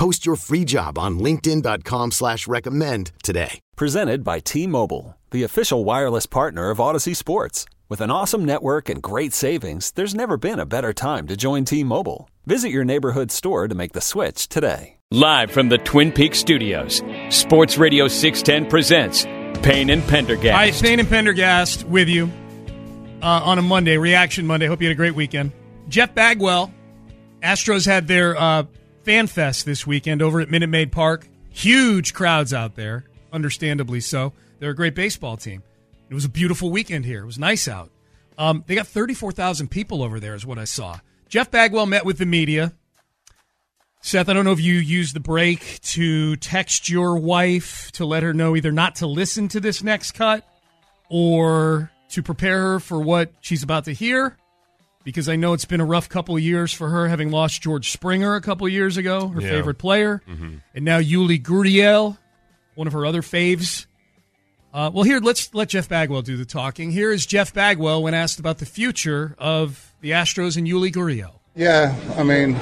Post your free job on linkedin.com slash recommend today. Presented by T-Mobile, the official wireless partner of Audacy Sports. With an awesome network and great savings, there's never been a better time to join T-Mobile. Visit your neighborhood store to make the switch today. Live from the Twin Peaks studios, Sports Radio 610 presents Payne and Pendergast. Hi, it's Payne and Pendergast with you uh, on a Monday, Reaction Monday. Hope you had a great weekend. Jeff Bagwell, Astros had their uh, fan fest this weekend over at Minute Maid Park. Huge crowds out there, understandably so. They're a great baseball team. It was a beautiful weekend here. It was nice out. Um, they got 34,000 people over there, is what I saw. Jeff Bagwell met with the media. Seth, I don't know if you used the break to text your wife to let her know either not to listen to this next cut or to prepare her for what she's about to hear because I know it's been a rough couple of years for her, having lost George Springer a couple of years ago, her Yeah. favorite player, Mm-hmm. and now Yuli Gurriel, one of her other faves. Uh, well, here let's let Jeff Bagwell do the talking. Here is Jeff Bagwell when asked about the future of the Astros and Yuli Gurriel. Yeah, I mean,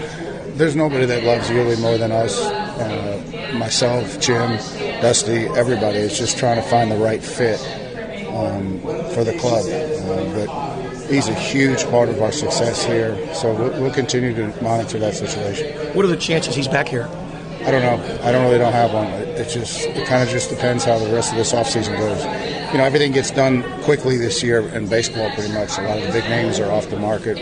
there's nobody that loves Yuli more than us. Uh, myself, Jim, Dusty, everybody is just trying to find the right fit um, for the club. Uh, but he's a huge part of our success here, so we'll, we'll continue to monitor that situation. What are the chances he's back here? I don't know. I don't really don't have one. It, it just it kind of just depends how the rest of this offseason goes. You know, everything gets done quickly this year in baseball, pretty much. A lot of the big names are off the market,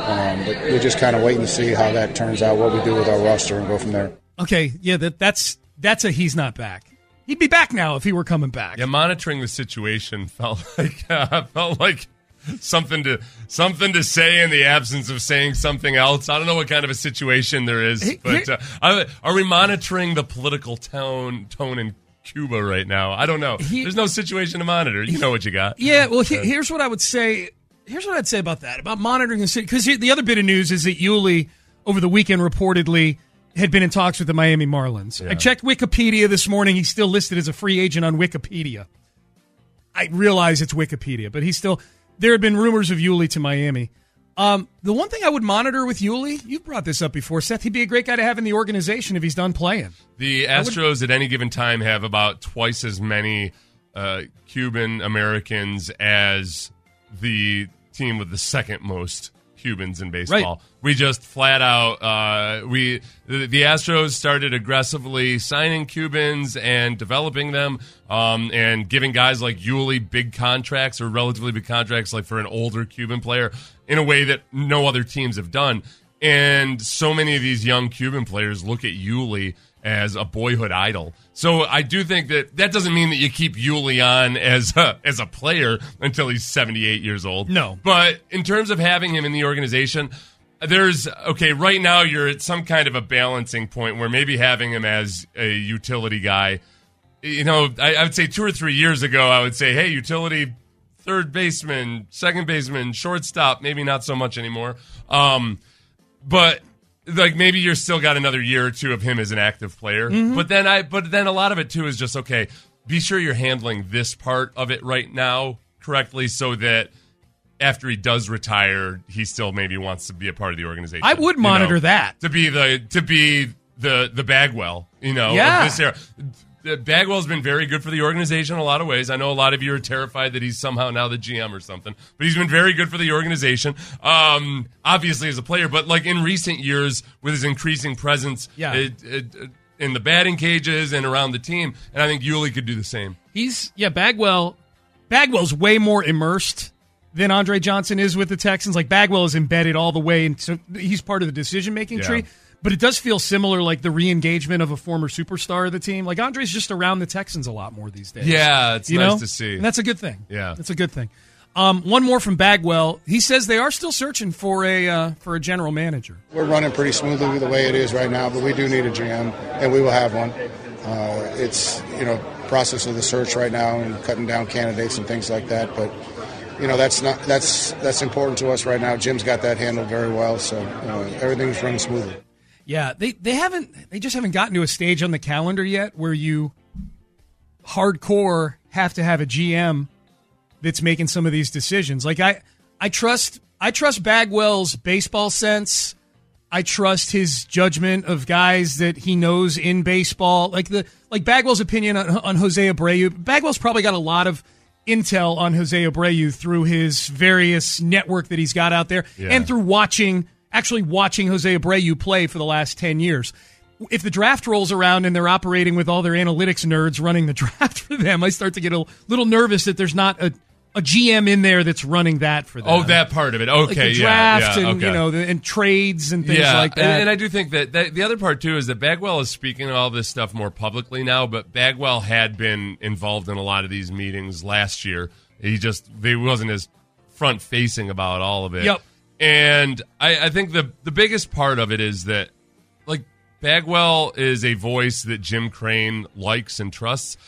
um, but we're just kind of waiting to see how that turns out, what we do with our roster, and go from there. Okay, yeah, that, that's that's a he's not back. He'd be back now if he were coming back. Yeah, monitoring the situation felt like uh, felt like something to something to say in the absence of saying something else. I don't know what kind of a situation there is, but uh, are- are we monitoring the political tone tone in Cuba right now? I don't know. He- There's no situation to monitor. You know what you got. Yeah, well, he, here's what I would say. Here's what I'd say about that about monitoring the city because the other bit of news is that Yuli over the weekend reportedly had been in talks with the Miami Marlins. I checked Wikipedia this morning. He's still listed as a free agent on Wikipedia. I realize it's Wikipedia, but he's still. There had been rumors of Yuli to Miami. Um, the one thing I would monitor with Yuli, you've brought this up before, Seth. He'd be a great guy to have in the organization if he's done playing. The Astros at any given time have about twice as many uh, Cuban Americans as the team with the second most Cubans in baseball. Right. We just flat out uh, we the, the Astros started aggressively signing Cubans and developing them, um, and giving guys like Yuli big contracts or relatively big contracts, like for an older Cuban player, in a way that no other teams have done. And so many of these young Cuban players look at Yuli as a boyhood idol. So I do think that that doesn't mean that you keep Yuli on as a, as a player until he's 78 years old. No. But in terms of having him in the organization, there's okay, right now you're at some kind of a balancing point where maybe having him as a utility guy, you know, I, I would say two or three years ago, I would say, hey, utility third baseman, second baseman, shortstop, maybe not so much anymore. Um, but like maybe you're still got another year or two of him as an active player. Mm-hmm. But then I but then a lot of it too is just okay, be sure you're handling this part of it right now correctly so that after he does retire, he still maybe wants to be a part of the organization. I would you monitor know, that. to be the to be the the Bagwell, you know, Yeah. of this era. Bagwell's been very good for the organization in a lot of ways. I know a lot of you are terrified that he's somehow now the GM or something, but he's been very good for the organization. Um, obviously as a player, but like in recent years with his increasing presence, Yeah. it, it, it- in the batting cages and around the team, and I think Yuli could do the same. He's yeah, Bagwell. Bagwell's way more immersed than Andre Johnson is with the Texans. Like Bagwell is embedded all the way, and so he's part of the decision making Yeah. tree. But it does feel similar, like the re-engagement of a former superstar of the team. Like Andre's just around the Texans a lot more these days. Yeah, it's you nice know? to see. and that's a good thing. Yeah. that's a good thing. Um, one more from Bagwell. He says they are still searching for a uh, for a general manager. We're running pretty smoothly the way it is right now, but we do need a GM, and we will have one. Uh, it's you know process of the search right now and cutting down candidates and things like that. But you know that's not that's that's important to us right now. Jim's got that handled very well, so uh, everything's running smoothly. Yeah, they they haven't they just haven't gotten to a stage on the calendar yet where you hardcore have to have a GM that's making some of these decisions. Like I I trust I trust Bagwell's baseball sense. I trust his judgment of guys that he knows in baseball. Like the like Bagwell's opinion on, on Jose Abreu. Bagwell's probably got a lot of intel on Jose Abreu through his various network that he's got out there Yeah. and through watching actually watching Jose Abreu play for the last 10 years. If the draft rolls around and they're operating with all their analytics nerds running the draft for them, I start to get a little nervous that there's not a, a GM in there that's running that for them. Oh, that part of it. like Okay, the yeah, draft yeah, and okay. you know the, and trades and things like that. And, and I do think that, that the other part too is that Bagwell is speaking all this stuff more publicly now, but Bagwell had been involved in a lot of these meetings last year. He just he wasn't as front facing about all of it. Yep. And I, I think the the biggest part of it is that like Bagwell is a voice that Jim Crane likes and trusts.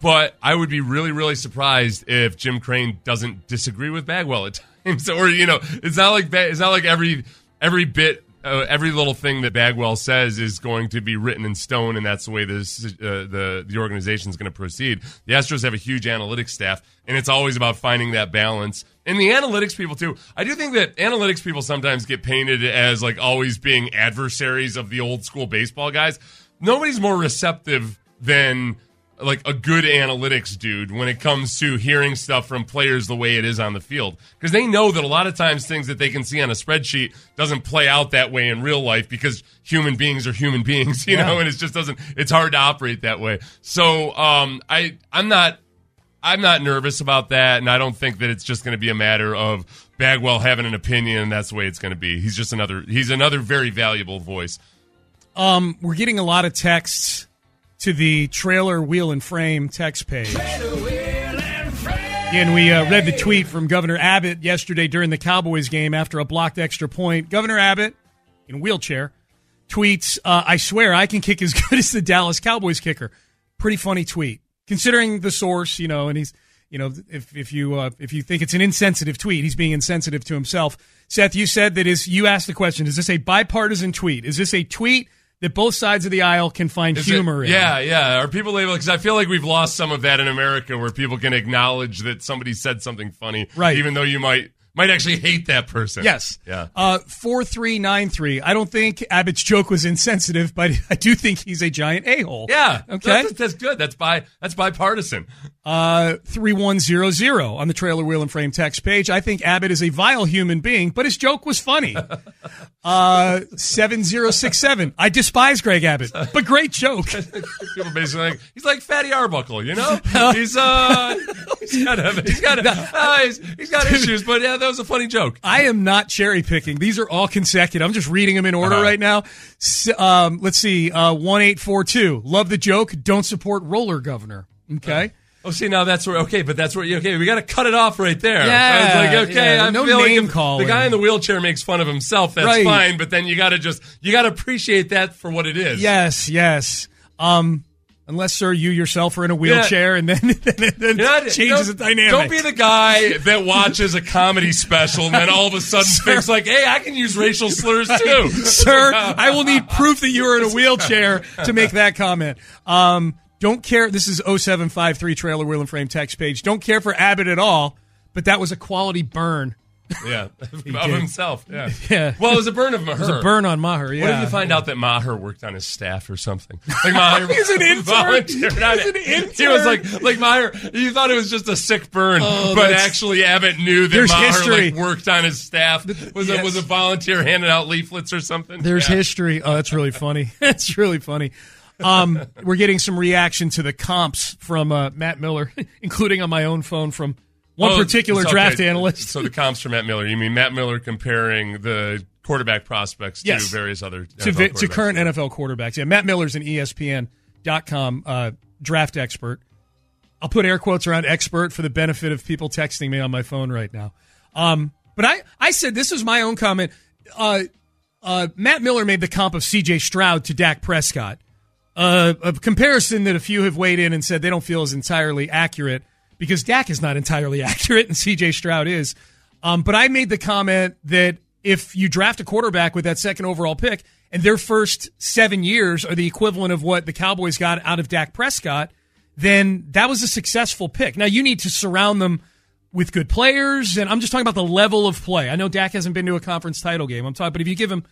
But I would be really, really surprised if Jim Crane doesn't disagree with Bagwell at times, or you know, it's not like it's not like every every bit, uh, every little thing that Bagwell says is going to be written in stone, and that's the way this uh, the the organization is going to proceed. The Astros have a huge analytics staff, and it's always about finding that balance. And the analytics people too. I do think that analytics people sometimes get painted as like always being adversaries of the old school baseball guys. Nobody's more receptive than like a good analytics dude when it comes to hearing stuff from players the way it is on the field. Because they know that a lot of times things that they can see on a spreadsheet doesn't play out that way in real life because human beings are human beings you know and it just doesn't it's hard to operate that way. So um i i'm not i'm not nervous about that and i don't think that it's just going to be a matter of bagwell having an opinion and that's the way it's going to be. He's just another he's another very valuable voice. Um, we're getting a lot of texts to the trailer wheel and frame text page. And we uh, read the tweet from Governor Abbott yesterday during the Cowboys game after a blocked extra point. Governor Abbott, in a wheelchair, tweets, uh, I swear I can kick as good as the Dallas Cowboys kicker. Pretty funny tweet. Considering the source, you know, and he's, you know, if, if you uh, if you think it's an insensitive tweet, he's being insensitive to himself. Seth, you said that is you asked the question: Is this a bipartisan tweet? Is this a tweet that both sides of the aisle can find Is it- humor in? Yeah, yeah. Are people able? Because I feel like we've lost some of that in America, where people can acknowledge that somebody said something funny, Right. Even though you might might actually hate that person. Yes. Yeah. Uh, 4393. I don't think Abbott's joke was insensitive, but I do think he's a giant a hole. Yeah. Okay. That's, that's good. That's by that's bipartisan. Uh, 3100 on the trailer wheel and frame text page. I think Abbott is a vile human being, but his joke was funny. uh, 7067. I despise Greg Abbott, but great joke. People basically like he's like Fatty Arbuckle, you know? he's uh he's got a, he's got a, uh, he's, he's got issues, but yeah, that was a funny joke. I am not cherry picking. These are all consecutive. I'm just reading them in order Uh-huh. right now. S- um, let's see. Uh, 1842. Love the joke. Don't support roller governor. Okay. Oh, see, now that's where okay, but that's where okay, we got to cut it off right there. Yeah, I was like, okay, yeah, I no feel like name if calling. The guy in the wheelchair makes fun of himself. That's Right. fine, but then you got to just you got to appreciate that for what it is. Yes, yes. Um, unless, sir, you yourself are in a wheelchair, and then, then, then not- changes the dynamic. Don't be the guy that watches a comedy special and then all of a sudden thinks like, "Hey, I can use racial slurs too." sir. I will need proof that you are in a wheelchair to make that comment. Um, don't care. This is 0753 trailer wheel and frame text page. Don't care for Abbott at all, but that was a quality burn. Yeah, of did. himself. Yeah. Yeah. Well, it was a burn of Maher. It was a burn on Maher. Yeah. What if you find out that Maher worked on his staff or something? Like Maher He's an intern. He's an intern. He was like, like Maher. You thought it was just a sick burn, Oh, but actually Abbott knew that Maher history. like worked on his staff. Was a, was a volunteer handing out leaflets or something. There's Yeah. history. Oh, that's really funny. that's really funny. Um, we're getting some reaction to the comps from uh, Matt Miller, including on my own phone from one Oh, particular draft okay, analyst. So the comps from Matt Miller. You mean Matt Miller comparing the quarterback prospects Yes. to various other to, vi- to current NFL quarterbacks. Yeah, Matt Miller's an ESPN.com uh, draft expert. I'll put air quotes around expert for the benefit of people texting me on my phone right now. Um, but I, I said this was my own comment. Uh, uh, Matt Miller made the comp of C.J. Stroud to Dak Prescott. Uh, a comparison that a few have weighed in and said they don't feel is entirely accurate because Dak is not entirely accurate and CJ Stroud is. Um, but I made the comment that if you draft a quarterback with that second overall pick and their first seven years are the equivalent of what the Cowboys got out of Dak Prescott, then that was a successful pick. Now you need to surround them with good players, and I'm just talking about the level of play. I know Dak hasn't been to a conference title game. I'm talking, but if you give him,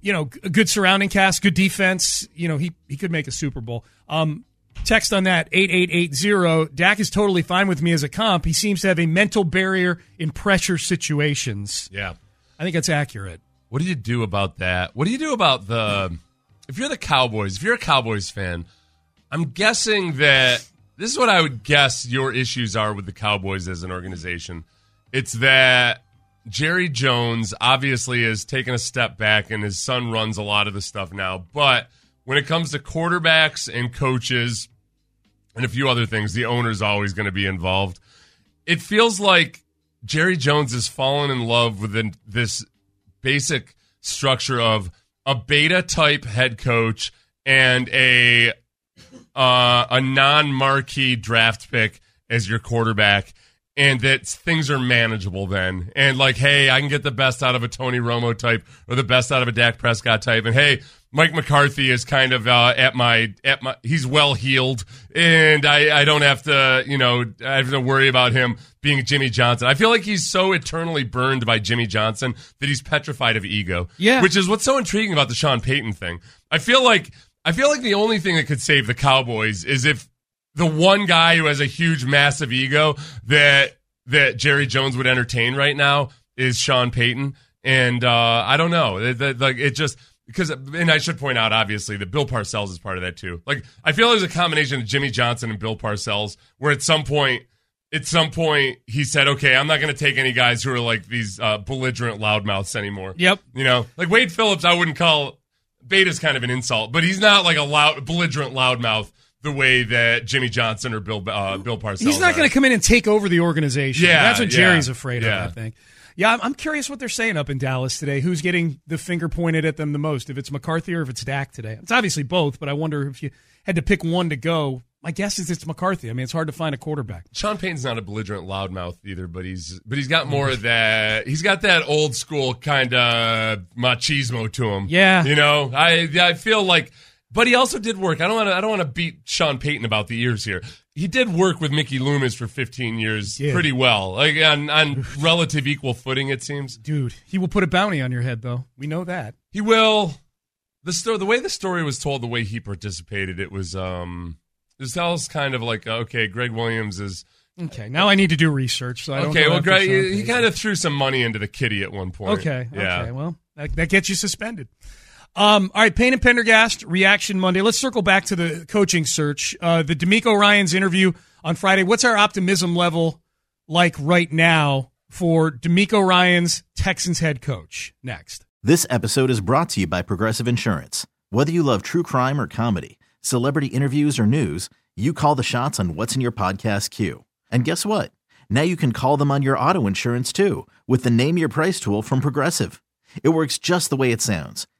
you know, a good surrounding cast, good defense, you know, he he could make a Super Bowl. Um, text on that 8880 dak is totally fine with me as a comp he seems to have a mental barrier in pressure situations Yeah. i think that's accurate What do you do about that? What do you do about the if you're the Cowboys, if you're a Cowboys fan, I'm guessing that this is what I would guess your issues are with the Cowboys as an organization. It's that Jerry Jones obviously has taken a step back and his son runs a lot of the stuff now, but when it comes to quarterbacks and coaches and a few other things, the owner's always going to be involved. It feels like Jerry Jones has fallen in love with this basic structure of a beta type head coach and a uh, a non marquee draft pick as your quarterback, and that things are manageable then. And like, hey, I can get the best out of a Tony Romo type or the best out of a Dak Prescott type, and hey. Mike McCarthy is kind of uh, at my at my he's well healed and I, I don't have to you know I have to worry about him being Jimmy Johnson. I feel like he's so eternally burned by Jimmy Johnson that he's petrified of ego. Yeah. Which is what's so intriguing about the Sean Payton thing. I feel like I feel like the only thing that could save the Cowboys is if the one guy who has a huge, massive ego that that Jerry Jones would entertain right now is Sean Payton. And uh, I don't know. It, like it just because and I should point out obviously that Bill Parcells is part of that too. Like I feel there's a combination of Jimmy Johnson and Bill Parcells where at some point at some point he said, "Okay, I'm not going to take any guys who are like these uh, belligerent loudmouths anymore." Yep. You know, like Wade Phillips, I wouldn't call beta's kind of an insult, but he's not like a loud, belligerent loudmouth the way that Jimmy Johnson or Bill uh, Bill Parcells. he's not going to come in and take over the organization Yeah, that's what yeah, jerry's afraid yeah. of i think yeah I'm, I'm curious what they're saying up in dallas today who's getting the finger pointed at them the most if it's mccarthy or if it's dak today it's obviously both but i wonder if you had to pick one to go my guess is it's mccarthy i mean it's hard to find a quarterback Sean Payton's not a belligerent loudmouth either, but he's but he's got more of that. He's got that old school kind of machismo to him. Yeah. you know, I I feel like, but he also did work. I don't want to I don't want to beat Sean Payton about the ears here. He did work with Mickey Loomis for 15 years did. pretty well, like on on relative equal footing. It seems dude he will put a bounty on your head though we know that he will. The story, the way the story was told, the way he participated, it was um, it was kind of like okay, Gregg Williams is. okay now i need to do research so I don't Okay, well, Greg, Sean he kind of threw some money into the kitty at one point. Okay. yeah. Okay. Well, that, that gets you suspended. Um, all right, Payne and Pendergast reaction Monday. Let's circle back to the coaching search. Uh, the DeMeco Ryans interview on Friday. What's our optimism level like right now for DeMeco Ryans Texans head coach? Next. This episode is brought to you by Progressive Insurance. Whether you love true crime or comedy, celebrity interviews or news, you call the shots on what's in your podcast queue. And guess what? Now you can call them on your auto insurance too with the Name Your Price tool from Progressive. It works just the way it sounds.